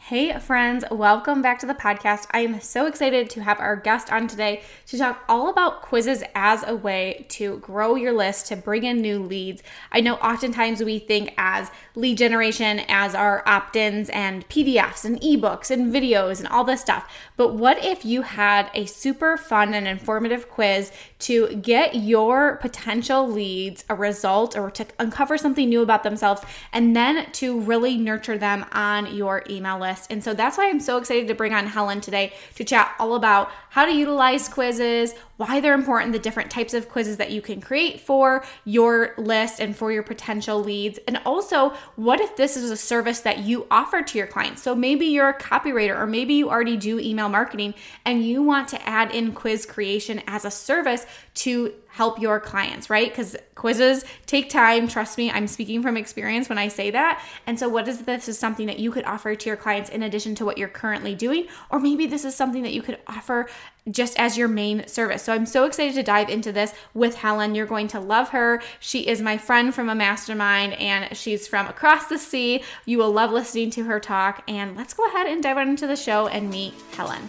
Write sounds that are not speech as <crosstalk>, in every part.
Hey, friends, welcome back to the podcast. I am so excited to have our guest on today to talk all about quizzes as a way to grow your list, to bring in new leads. I know oftentimes we think as lead generation as our opt ins and PDFs and ebooks and videos and all this stuff. But what if you had a super fun and informative quiz to get your potential leads a result or to uncover something new about themselves and then to really nurture them on your email list? And so that's why I'm so excited to bring on Helen today to chat all about how to utilize quizzes, why they're important, the different types of quizzes that you can create for your list and for your potential leads. And also, what if this is a service that you offer to your clients? So maybe you're a copywriter or maybe you already do email marketing and you want to add in quiz creation as a service to help your clients, right? Because quizzes take time. Trust me, I'm speaking from experience when I say that. And so, what is this is something that you could offer to your clients in addition to what you're currently doing? Or maybe this is something that you could offer just as your main service. So I'm so excited to dive into this with Helen. You're going to love her. She is my friend from a mastermind and she's from across the sea. You will love listening to her talk. And let's go ahead and dive into the show and meet Helen.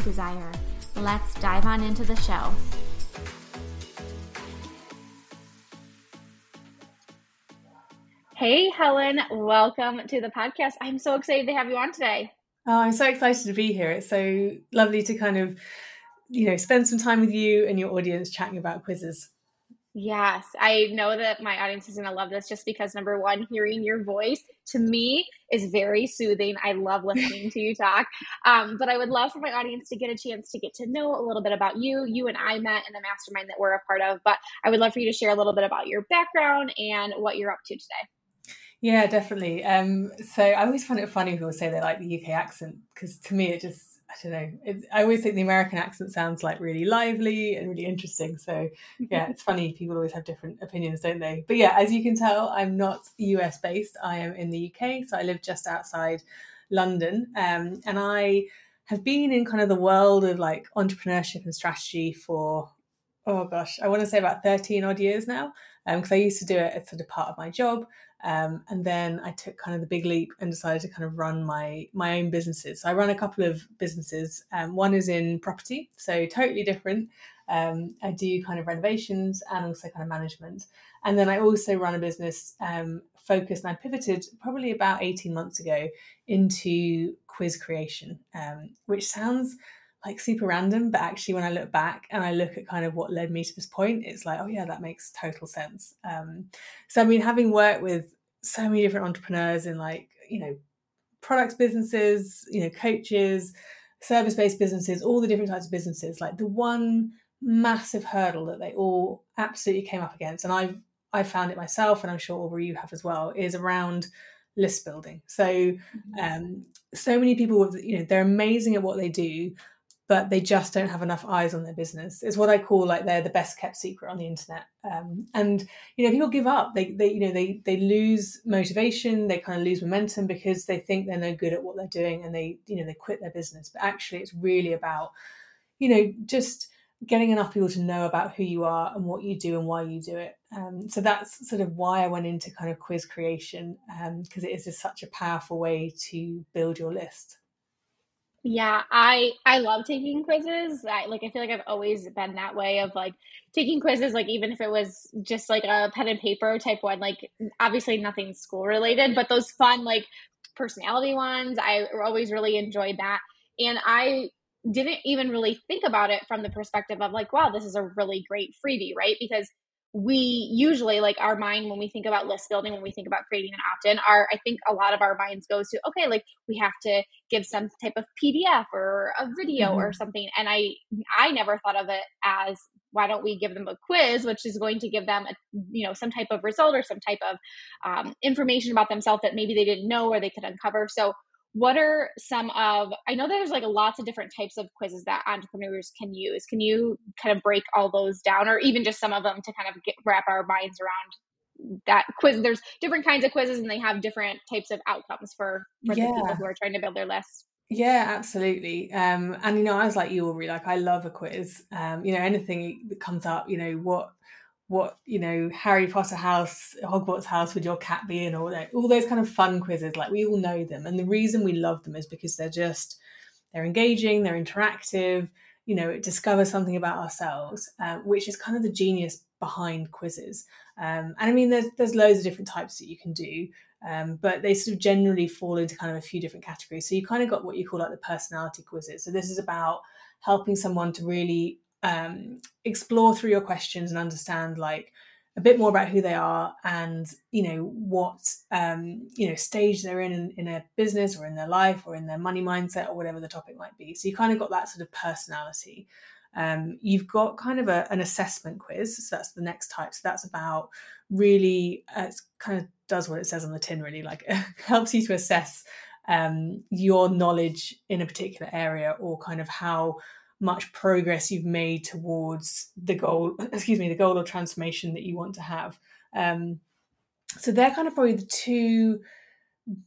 desire. Let's dive on into the show. Hey, Helen, welcome to the podcast. I'm so excited to have you on today. Oh, I'm so excited to be here. It's so lovely to kind of, you know, spend some time with you and your audience chatting about quizzes. Yes, I know that my audience is going to love this just because number one, hearing your voice to me is very soothing. I love listening to you talk. <laughs> Um, but I would love for my audience to get a chance to get to know a little bit about you. You and I met in the mastermind that we're a part of, but I would love for you to share a little bit about your background and what you're up to today. Yeah, definitely. Um, so I always find it funny when people say they like the UK accent because to me it just I don't know. It, I always think the American accent sounds like really lively and really interesting. So yeah, it's funny. People always have different opinions, don't they? But yeah, as you can tell, I'm not US based. I am in the UK, so I live just outside London, um, and I have been in kind of the world of like entrepreneurship and strategy for oh gosh, I want to say about 13 odd years now. Because um, I used to do it as sort of part of my job. Um, and then I took kind of the big leap and decided to kind of run my my own businesses. So I run a couple of businesses. Um, one is in property, so totally different. Um, I do kind of renovations and also kind of management. And then I also run a business um, focused, and I pivoted probably about 18 months ago into quiz creation, um, which sounds like super random, but actually when I look back and I look at kind of what led me to this point, it's like, oh yeah, that makes total sense. Um, so I mean, having worked with so many different entrepreneurs in like, you know, products businesses, you know, coaches, service-based businesses, all the different types of businesses, like the one massive hurdle that they all absolutely came up against, and I've I found it myself, and I'm sure Aubrey you have as well, is around list building. So, mm-hmm. um, so many people, with, you know, they're amazing at what they do, but they just don't have enough eyes on their business. It's what I call like they're the best kept secret on the internet. Um, and you know, people give up. They they you know they they lose motivation. They kind of lose momentum because they think they're no good at what they're doing, and they you know they quit their business. But actually, it's really about you know just getting enough people to know about who you are and what you do and why you do it. Um, so that's sort of why I went into kind of quiz creation because um, it is just such a powerful way to build your list. Yeah, I I love taking quizzes. I like I feel like I've always been that way of like taking quizzes like even if it was just like a pen and paper type one like obviously nothing school related, but those fun like personality ones, I always really enjoyed that. And I didn't even really think about it from the perspective of like wow, this is a really great freebie, right? Because we usually like our mind when we think about list building when we think about creating an opt-in our i think a lot of our minds goes to okay like we have to give some type of pdf or a video mm-hmm. or something and i i never thought of it as why don't we give them a quiz which is going to give them a, you know some type of result or some type of um, information about themselves that maybe they didn't know or they could uncover so what are some of i know there's like lots of different types of quizzes that entrepreneurs can use. Can you kind of break all those down or even just some of them to kind of get, wrap our minds around that quiz? There's different kinds of quizzes and they have different types of outcomes for, for yeah. the people who are trying to build their list. Yeah absolutely. Um and you know i was like you already like i love a quiz. Um you know anything that comes up you know what what you know Harry Potter house, Hogwarts house would your cat be in, or like, all those kind of fun quizzes. Like we all know them, and the reason we love them is because they're just they're engaging, they're interactive. You know, it discovers something about ourselves, uh, which is kind of the genius behind quizzes. Um, and I mean, there's there's loads of different types that you can do, um, but they sort of generally fall into kind of a few different categories. So you kind of got what you call like the personality quizzes. So this is about helping someone to really um, explore through your questions and understand like a bit more about who they are and you know what um, you know stage they're in, in a business or in their life or in their money mindset or whatever the topic might be. So you kind of got that sort of personality. Um, you've got kind of a, an assessment quiz so that's the next type. So that's about really uh, it kind of does what it says on the tin really like <laughs> helps you to assess um, your knowledge in a particular area or kind of how much progress you've made towards the goal <laughs> excuse me the goal or transformation that you want to have. Um, so they're kind of probably the two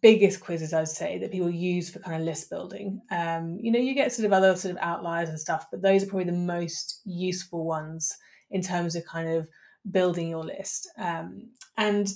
biggest quizzes i'd say that people use for kind of list building. Um, you know you get sort of other sort of outliers and stuff but those are probably the most useful ones in terms of kind of building your list. Um, and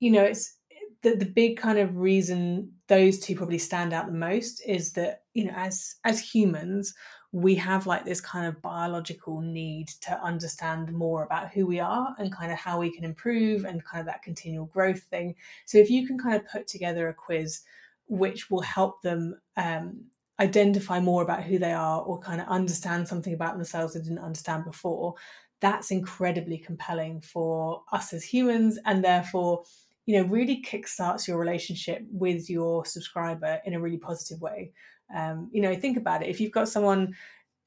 you know it's the, the big kind of reason those two probably stand out the most is that you know as as humans we have like this kind of biological need to understand more about who we are and kind of how we can improve and kind of that continual growth thing. So if you can kind of put together a quiz which will help them um, identify more about who they are or kind of understand something about themselves they didn't understand before, that's incredibly compelling for us as humans and therefore you know really kickstarts your relationship with your subscriber in a really positive way um, you know, think about it. If you've got someone,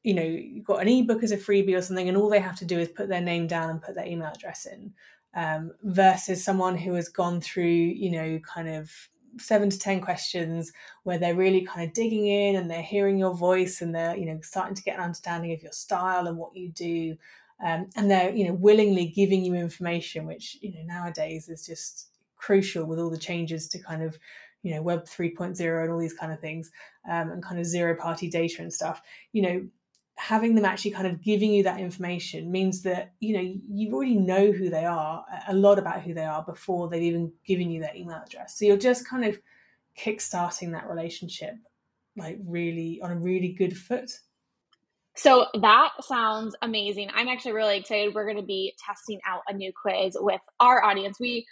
you know, you've got an ebook as a freebie or something, and all they have to do is put their name down and put their email address in, um, versus someone who has gone through, you know, kind of seven to 10 questions where they're really kind of digging in and they're hearing your voice and they're, you know, starting to get an understanding of your style and what you do. Um, and they're, you know, willingly giving you information, which, you know, nowadays is just crucial with all the changes to kind of you know web 3.0 and all these kind of things um, and kind of zero party data and stuff you know having them actually kind of giving you that information means that you know you already know who they are a lot about who they are before they've even given you their email address so you're just kind of kickstarting that relationship like really on a really good foot so that sounds amazing. I'm actually really excited. We're going to be testing out a new quiz with our audience. We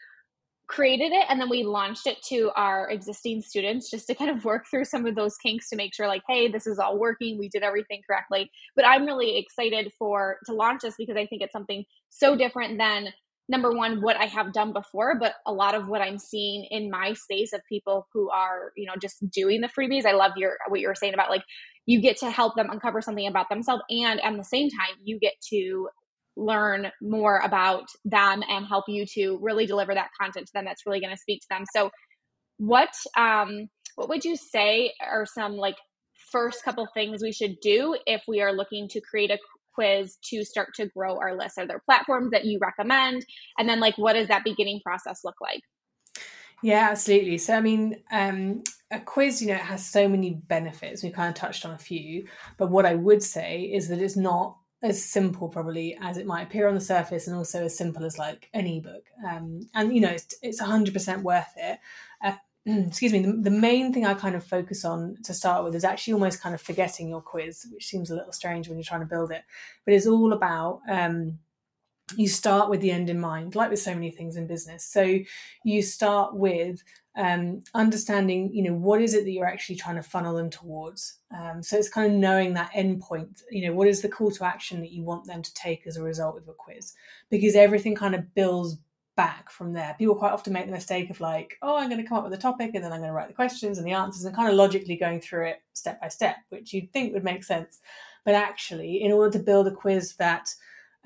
created it and then we launched it to our existing students just to kind of work through some of those kinks to make sure like hey this is all working we did everything correctly. But i'm really excited for to launch this because i think it's something so different than number one what i have done before but a lot of what i'm seeing in my space of people who are you know just doing the freebies. I love your what you were saying about like you get to help them uncover something about themselves and at the same time you get to learn more about them and help you to really deliver that content to them that's really going to speak to them. So what um what would you say are some like first couple things we should do if we are looking to create a quiz to start to grow our list? Are there platforms that you recommend? And then like what does that beginning process look like? Yeah absolutely. So i mean um a quiz you know it has so many benefits. We kind of touched on a few. But what i would say is that it's not as simple probably as it might appear on the surface and also as simple as like an ebook um, and you know it's, it's 100% worth it. Uh, <clears throat> excuse me the, the, main thing i kind of focus on to start with is actually almost kind of forgetting your quiz which seems a little strange when you're trying to build it. But it's all about um, you start with the end in mind like with so many things in business. So you start with um, understanding, you know, what is it that you're actually trying to funnel them towards. Um, so it's kind of knowing that end point. You know, what is the call to action that you want them to take as a result of a quiz? Because everything kind of builds back from there. People quite often make the mistake of like, oh, I'm going to come up with a topic and then I'm going to write the questions and the answers and kind of logically going through it step by step, which you'd think would make sense. But actually, in order to build a quiz that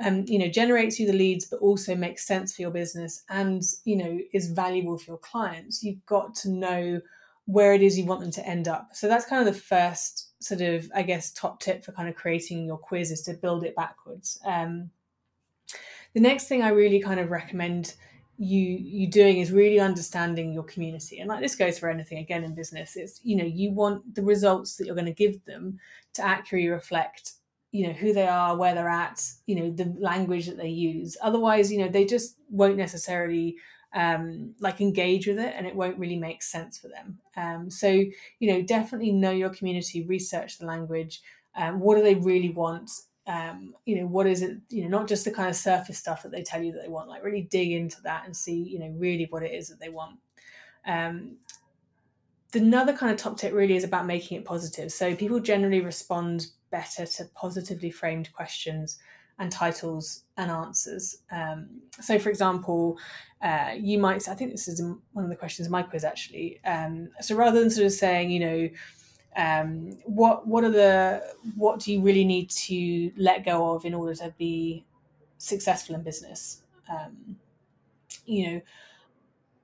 um, you know, generates you the leads, but also makes sense for your business and, you know, is valuable for your clients, you've got to know where it is you want them to end up. So that's kind of the first sort of, I guess, top tip for kind of creating your quiz is to build it backwards. Um, the next thing I really kind of recommend you you doing is really understanding your community and like this goes for anything again in business it's you know you want the results that you're going to give them to accurately reflect you know who they are where they're at you know the language that they use. Otherwise you know they just won't necessarily um, like engage with it and it won't really make sense for them. Um, so you know definitely know your community research the language. Um, what do they really want? Um, you know what is it you know not just the kind of surface stuff that they tell you that they want like really dig into that and see you know really what it is that they want. Um, another kind of top tip really is about making it positive. So people generally respond better to positively framed questions and titles and answers. Um, so, for example, uh, you might, I think this is one of the questions in my quiz actually. Um, so, rather than sort of saying, you know, um, what what are the what do you really need to let go of in order to be successful in business? Um, you know,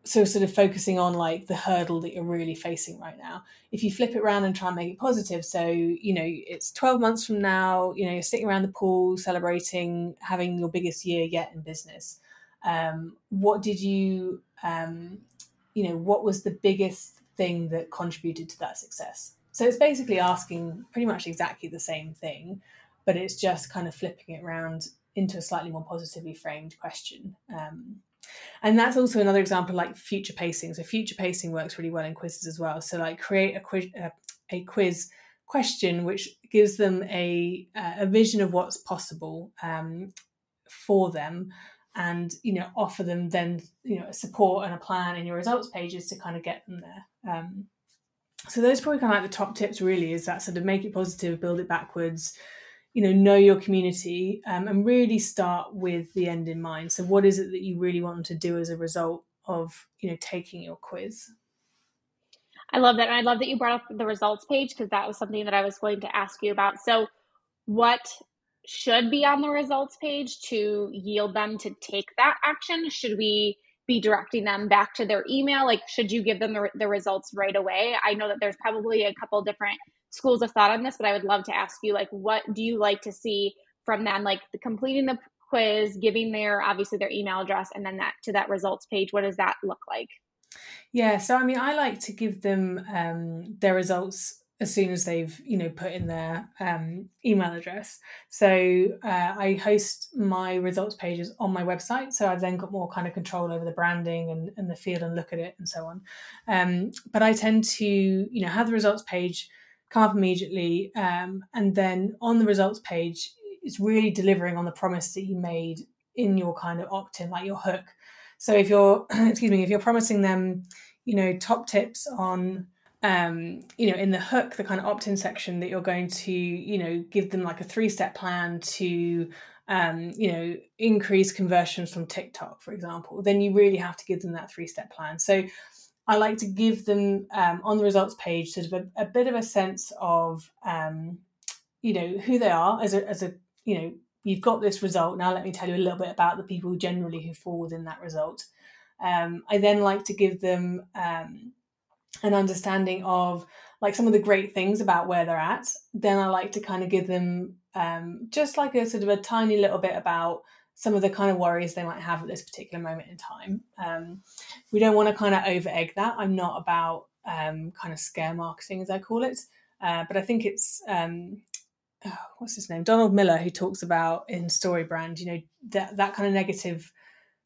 so sort of focusing on like the hurdle that you're really facing right now. If you flip it around and try and make it positive so you know it's 12 months from now you know you're sitting around the pool celebrating having your biggest year yet in business. Um, what did you um, you know what was the biggest thing that contributed to that success? So it's basically asking pretty much exactly the same thing but it's just kind of flipping it around into a slightly more positively framed question. Um, and that's also another example like future pacing. So future pacing works really well in quizzes as well. So like create a quiz, uh, a quiz question which gives them a uh, a vision of what's possible um, for them, and you know offer them then you know support and a plan in your results pages to kind of get them there. Um, so those probably kind of like the top tips. Really, is that sort of make it positive, build it backwards you know know your community um, and really start with the end in mind. So what is it that you really want to do as a result of you know taking your quiz? I love that and i love that you brought up the results page because that was something that i was going to ask you about. So what should be on the results page to yield them to take that action? Should we be directing them back to their email? Like should you give them the, the results right away? I know that there's probably a couple different schools of thought on this, but I would love to ask you like what do you like to see from them like the completing the quiz, giving their obviously their email address and then that to that results page. What does that look like? Yeah, so I mean I like to give them um their results as soon as they've you know put in their um, email address so uh, i host my results pages on my website so i've then got more kind of control over the branding and, and the feel and look at it and so on um, but i tend to you know have the results page come up immediately. Um, and then on the results page, it's really delivering on the promise that you made in your kind of opt in, like your hook. So if you're, <clears throat> excuse me, if you're promising them, you know, top tips on, um, you know, in the hook, the kind of opt in section that you're going to, you know, give them like a three step plan to, um, you know, increase conversions from TikTok, for example, then you really have to give them that three step plan. So I like to give them um, on the results page sort of a, a bit of a sense of, um, you know, who they are as a, as a, you know, you've got this result. Now let me tell you a little bit about the people generally who fall within that result. Um, I then like to give them um, an understanding of like some of the great things about where they're at. Then I like to kind of give them um, just like a sort of a tiny little bit about some of the kind of worries they might have at this particular moment in time. Um, we don't want to kind of over egg that. I'm not about um, kind of scare marketing, as I call it, uh, but I think it's um, oh, what's his name, Donald Miller, who talks about in Story Brand, you know, that that kind of negative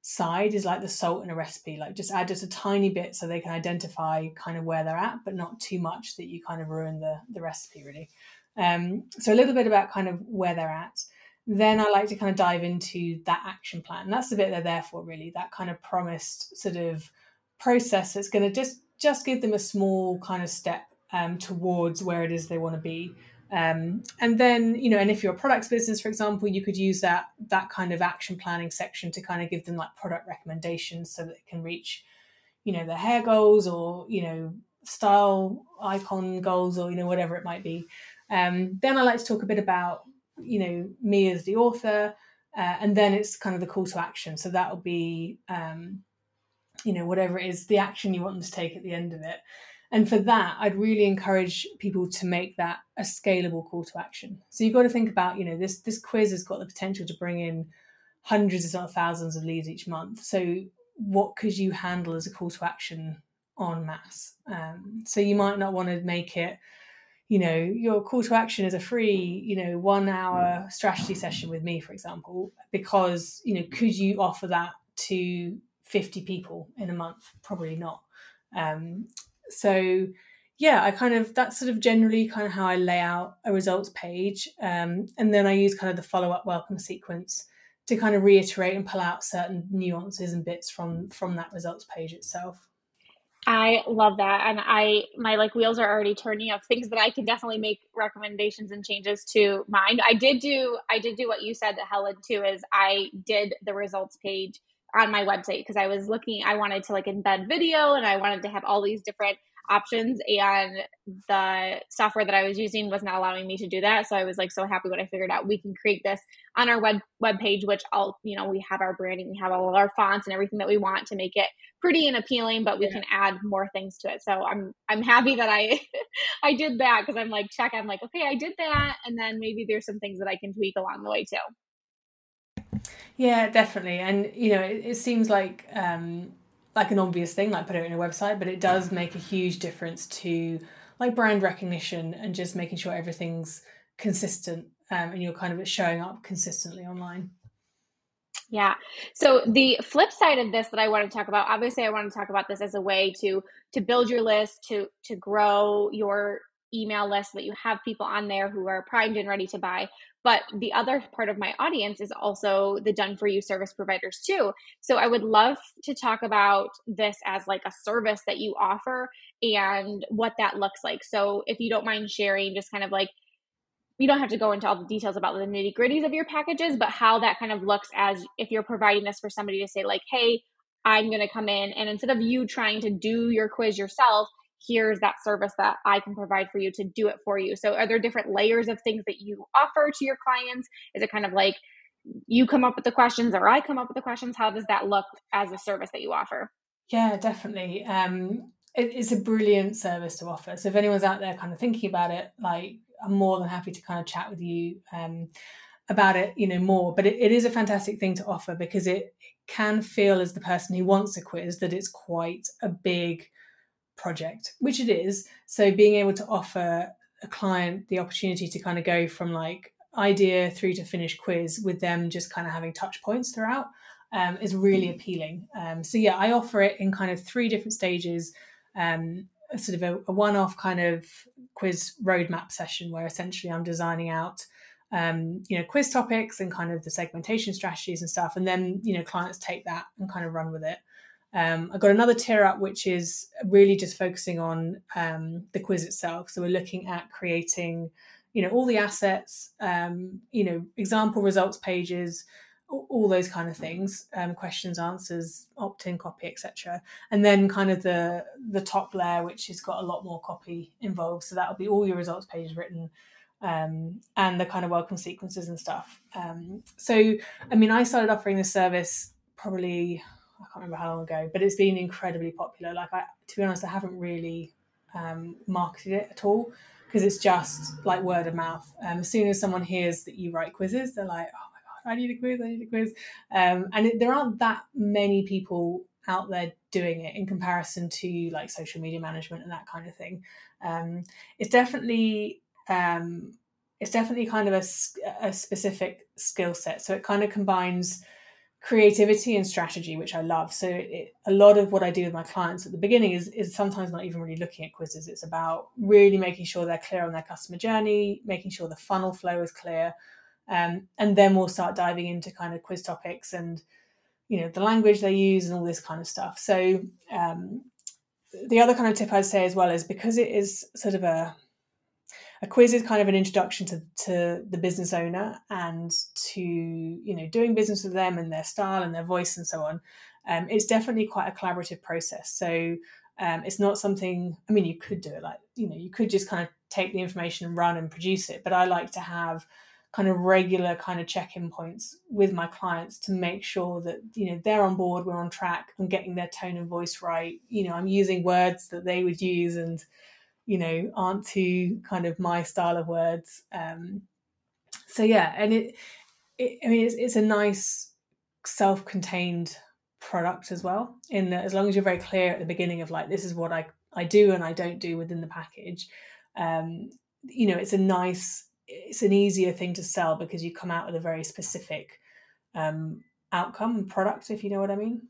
side is like the salt in a recipe. Like just add just a tiny bit so they can identify kind of where they're at, but not too much that you kind of ruin the the recipe really. Um, so a little bit about kind of where they're at. Then I like to kind of dive into that action plan. That's the bit they're there for, really. That kind of promised sort of process that's going to just just give them a small kind of step um, towards where it is they want to be. Um, and then, you know, and if you're a products business, for example, you could use that that kind of action planning section to kind of give them like product recommendations so that they can reach, you know, their hair goals or you know style icon goals or you know whatever it might be. Um, then I like to talk a bit about you know me as the author, uh, and then it's kind of the call to action. So that will be um, you know whatever it is the action you want them to take at the end of it. And for that, I'd really encourage people to make that a scalable call to action. So you've got to think about, you know, this this quiz has got the potential to bring in hundreds, if not thousands, of leads each month. So what could you handle as a call to action on mass Um, so you might not want to make it, you know, your call to action is a free, you know, one hour strategy session with me, for example, because, you know, could you offer that to 50 people in a month? Probably not. Um, so yeah, I kind of that's sort of generally kind of how I lay out a results page, um, and then I use kind of the follow up welcome sequence to kind of reiterate and pull out certain nuances and bits from from that results page itself. I love that, and I my like wheels are already turning of things that I can definitely make recommendations and changes to mine. I did do I did do what you said, Helen, too. Is I did the results page on my website because I was looking, I wanted to like embed video and I wanted to have all these different options and the software that I was using was not allowing me to do that. So I was like so happy when I figured out we can create this on our web web page, which I'll, you know, we have our branding, we have all our fonts and everything that we want to make it pretty and appealing, but we yeah. can add more things to it. So I'm I'm happy that I <laughs> I did that because I'm like check, I'm like, okay, I did that. And then maybe there's some things that I can tweak along the way too. Yeah, definitely. And you know, it, it seems like um, like an obvious thing, like put it in a website, but it does make a huge difference to like brand recognition and just making sure everything's consistent um, and you're kind of showing up consistently online. Yeah. So the flip side of this that I want to talk about, obviously I want to talk about this as a way to to build your list, to to grow your email list that you have people on there who are primed and ready to buy. But the other part of my audience is also the done for you service providers too. So I would love to talk about this as like a service that you offer and what that looks like. So if you don't mind sharing, just kind of like, you don't have to go into all the details about the nitty gritties of your packages, but how that kind of looks as if you're providing this for somebody to say, like, hey, I'm going to come in and instead of you trying to do your quiz yourself, here's that service that I can provide for you to do it for you. So, are there different layers of things that you offer to your clients? Is it kind of like you come up with the questions or I come up with the questions? How does that look as a service that you offer? Yeah, definitely. Um, it, it's a brilliant service to offer. So, if anyone's out there kind of thinking about it, like I'm more than happy to kind of chat with you um, about it, you know, more. But it, it is a fantastic thing to offer because it, it can feel as the person who wants a quiz that it's quite a big project, which it is. So being able to offer a client the opportunity to kind of go from like idea through to finish quiz with them just kind of having touch points throughout um, is really appealing. Um, so yeah, I offer it in kind of three different stages. Um, sort of a, a one-off kind of quiz roadmap session where essentially I'm designing out um, you know quiz topics and kind of the segmentation strategies and stuff and then you know clients take that and kind of run with it um, I've got another tier up, which is really just focusing on um, the quiz itself. So we're looking at creating, you know, all the assets, um, you know, example results pages, all, those kind of things, um, questions, answers, opt-in copy, etc. And then kind of the the top layer, which has got a lot more copy involved. So that'll be all your results pages written. Um, and the kind of welcome sequences and stuff. Um, so, I mean, I started offering this service probably I can't remember how long ago, but it's been incredibly popular. Like I, to be honest, I haven't really um, marketed it at all because it's just like word of mouth. Um, as soon as someone hears that you write quizzes, they're like, "Oh my god, I need a quiz! I need a quiz!" Um, and it, there aren't that many people out there doing it in comparison to like social media management and that kind of thing. Um, it's definitely um, it's definitely kind of a, a specific skill set. So it kind of combines creativity and strategy, which I love. So it, a lot of what I do with my clients at the beginning is is sometimes not even really looking at quizzes. It's about really making sure they're clear on their customer journey, making sure the funnel flow is clear, um, and then we'll start diving into kind of quiz topics and you know the language they use and all this kind of stuff. So um, the other kind of tip I'd say as well is because it is sort of a a quiz is kind of an introduction to, to the business owner and to you know doing business with them and their style and their voice and so on. Um, it's definitely quite a collaborative process. So um, it's not something i mean you could do it like you know you could just kind of take the information and run and produce it but i like to have kind of regular kind of check-in points with my clients to make sure that you know they're on board we're on track i'm getting their tone and voice right. You know i'm using words that they would use and you know aren't too kind of my style of words. Um so yeah and it, it i mean it's, it's a nice self-contained product as well in that as long as you're very clear at the beginning of like this is what i i do and i don't do within the package um you know it's a nice it's an easier thing to sell because you come out with a very specific um outcome product if you know what i mean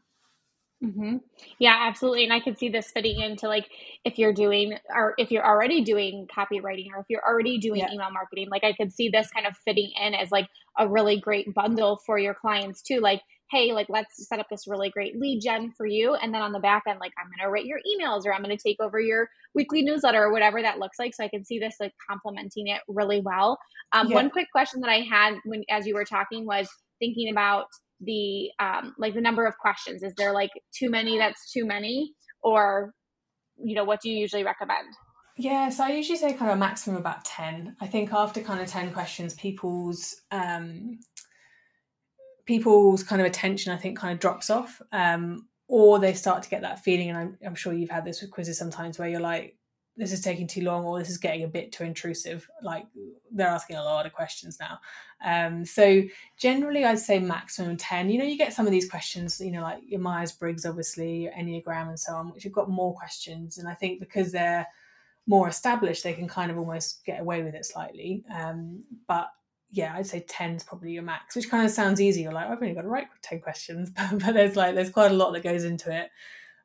Mm-hmm. Yeah, absolutely. And I could see this fitting into like if you're doing or if you're already doing copywriting or if you're already doing yeah. email marketing, like I could see this kind of fitting in as like a really great bundle for your clients too. Like, hey, like let's set up this really great lead gen for you. And then on the back end, like I'm gonna write your emails or I'm gonna take over your weekly newsletter or whatever that looks like. So I can see this like complementing it really well. Um, yeah. one quick question that I had when as you were talking was thinking about the um like the number of questions. Is there like too many that's too many? Or you know what do you usually recommend? Yeah so i usually say kind of a maximum about 10 i think after kind of 10 questions people's um people's kind of attention i think kind of drops off um or they start to get that feeling and I'm, I'm sure you've had this with quizzes sometimes where you're like this is taking too long or this is getting a bit too intrusive like they're asking a lot of questions now. Um, so generally i'd say maximum 10 you know you get some of these questions you know like your myers-briggs obviously your enneagram and so on which have got more questions and i think because they're more established they can kind of almost get away with it slightly. Um, but yeah i'd say 10 is probably your max which kind of sounds easy. You're like i've only got to write 10 questions. But, <laughs> but there's like there's quite a lot that goes into it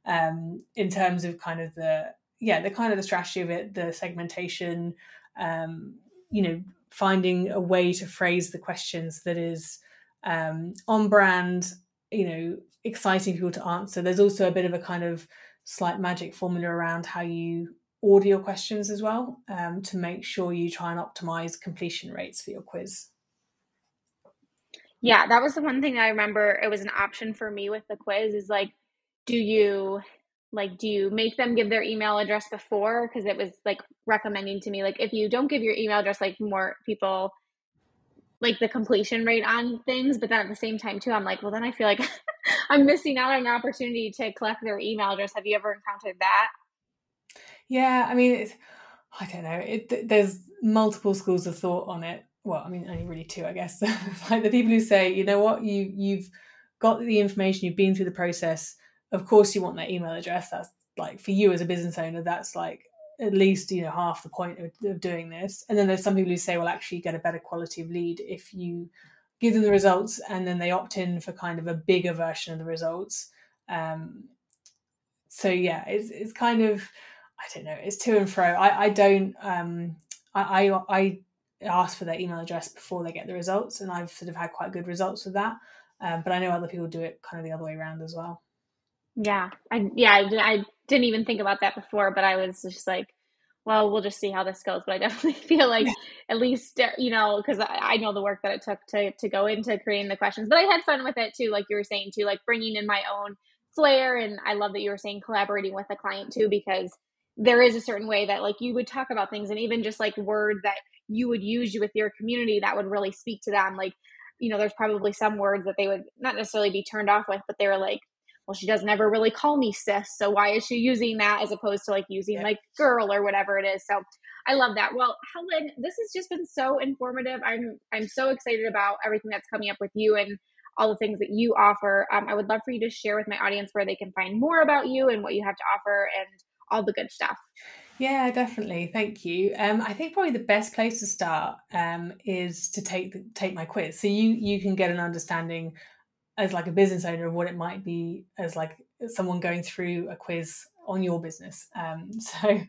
um, in terms of kind of the yeah, the kind of the strategy of it, the segmentation, um, you know, finding a way to phrase the questions that is um, on brand, you know, exciting people to answer. There's also a bit of a kind of slight magic formula around how you order your questions as well um, to make sure you try and optimize completion rates for your quiz. Yeah, that was the one thing I remember. It was an option for me with the quiz is like, do you like do you make them give their email address before? Because it was like recommending to me like if you don't give your email address like more people like the completion rate on things but then at the same time too i'm like well then i feel like <laughs> i'm missing out on an opportunity to collect their email address. Have you ever encountered that? Yeah i mean it's i don't know it, there's multiple schools of thought on it. Well i mean only really two i guess. <laughs> Like the people who say you know what? You you've got the information you've been through the process of course you want their email address that's like for you as a business owner that's like at least you know half the point of, of, doing this. And then there's some people who say well actually you get a better quality of lead if you give them the results and then they opt in for kind of a bigger version of the results. Um, so yeah it's, it's kind of i don't know it's to and fro. I, I don't um, I, I, I ask for their email address before they get the results and i've sort of had quite good results with that. Um, but i know other people do it kind of the other way around as well yeah, I yeah, I, I didn't even think about that before, but I was just like, well, we'll just see how this goes. But I <laughs> definitely feel like at least uh, you know because I, I, know the work that it took to to go into creating the questions, but I had fun with it too, like you were saying too, like bringing in my own flair, and I love that you were saying collaborating with a client too because there is a certain way that like you would talk about things and even just like words that you would use with your community that would really speak to them like you know there's probably some words that they would not necessarily be turned off with but they were like well, she doesn't ever really call me sis. So why is she using that as opposed to like using yeah. like girl or whatever it is? So I love that. Well, Helen, this has just been so informative. I'm I'm so excited about everything that's coming up with you and all the things that you offer. Um, I would love for you to share with my audience where they can find more about you and what you have to offer and all the good stuff. Yeah, definitely. Thank you. Um, I think probably the best place to start um, is to take the, take my quiz. So you you can get an understanding as like a business owner of what it might be as like someone going through a quiz on your business. Um, <laughs> so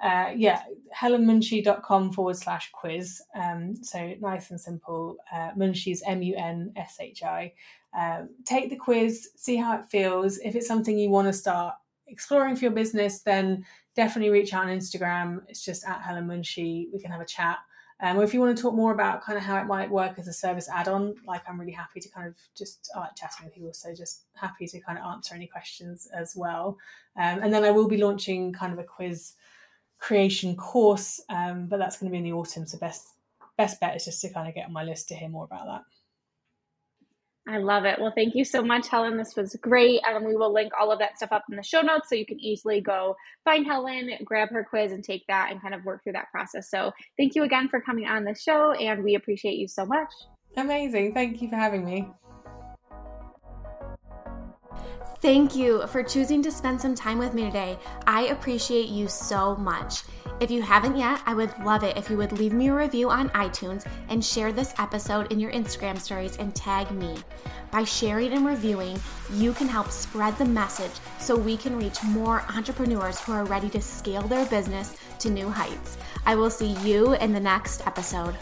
uh, yeah, helenmunshi.com forward slash quiz. Um, so nice and simple. Uh, Munshi's M U N S H I. Um, take the quiz, see how it feels. If it's something you want to start exploring for your business, then definitely reach out on Instagram. It's just at Helen Munshi. We can have a chat. Um, or if you want to talk more about kind of how it might work as a service add-on, like I'm really happy to kind of just I like chatting with people, so just happy to kind of answer any questions as well. Um, and then I will be launching kind of a quiz creation course, um, but that's going to be in the autumn. So best best bet is just to kind of get on my list to hear more about that. I love it. Well, thank you so much, Helen. This was great. And we will link all of that stuff up in the show notes so you can easily go find Helen, grab her quiz, and take that and kind of work through that process. So thank you again for coming on the show, and we appreciate you so much. Amazing. Thank you for having me. Thank you for choosing to spend some time with me today. I appreciate you so much. If you haven't yet, I would love it if you would leave me a review on iTunes and share this episode in your Instagram stories and tag me. By sharing and reviewing, you can help spread the message so we can reach more entrepreneurs who are ready to scale their business to new heights. I will see you in the next episode.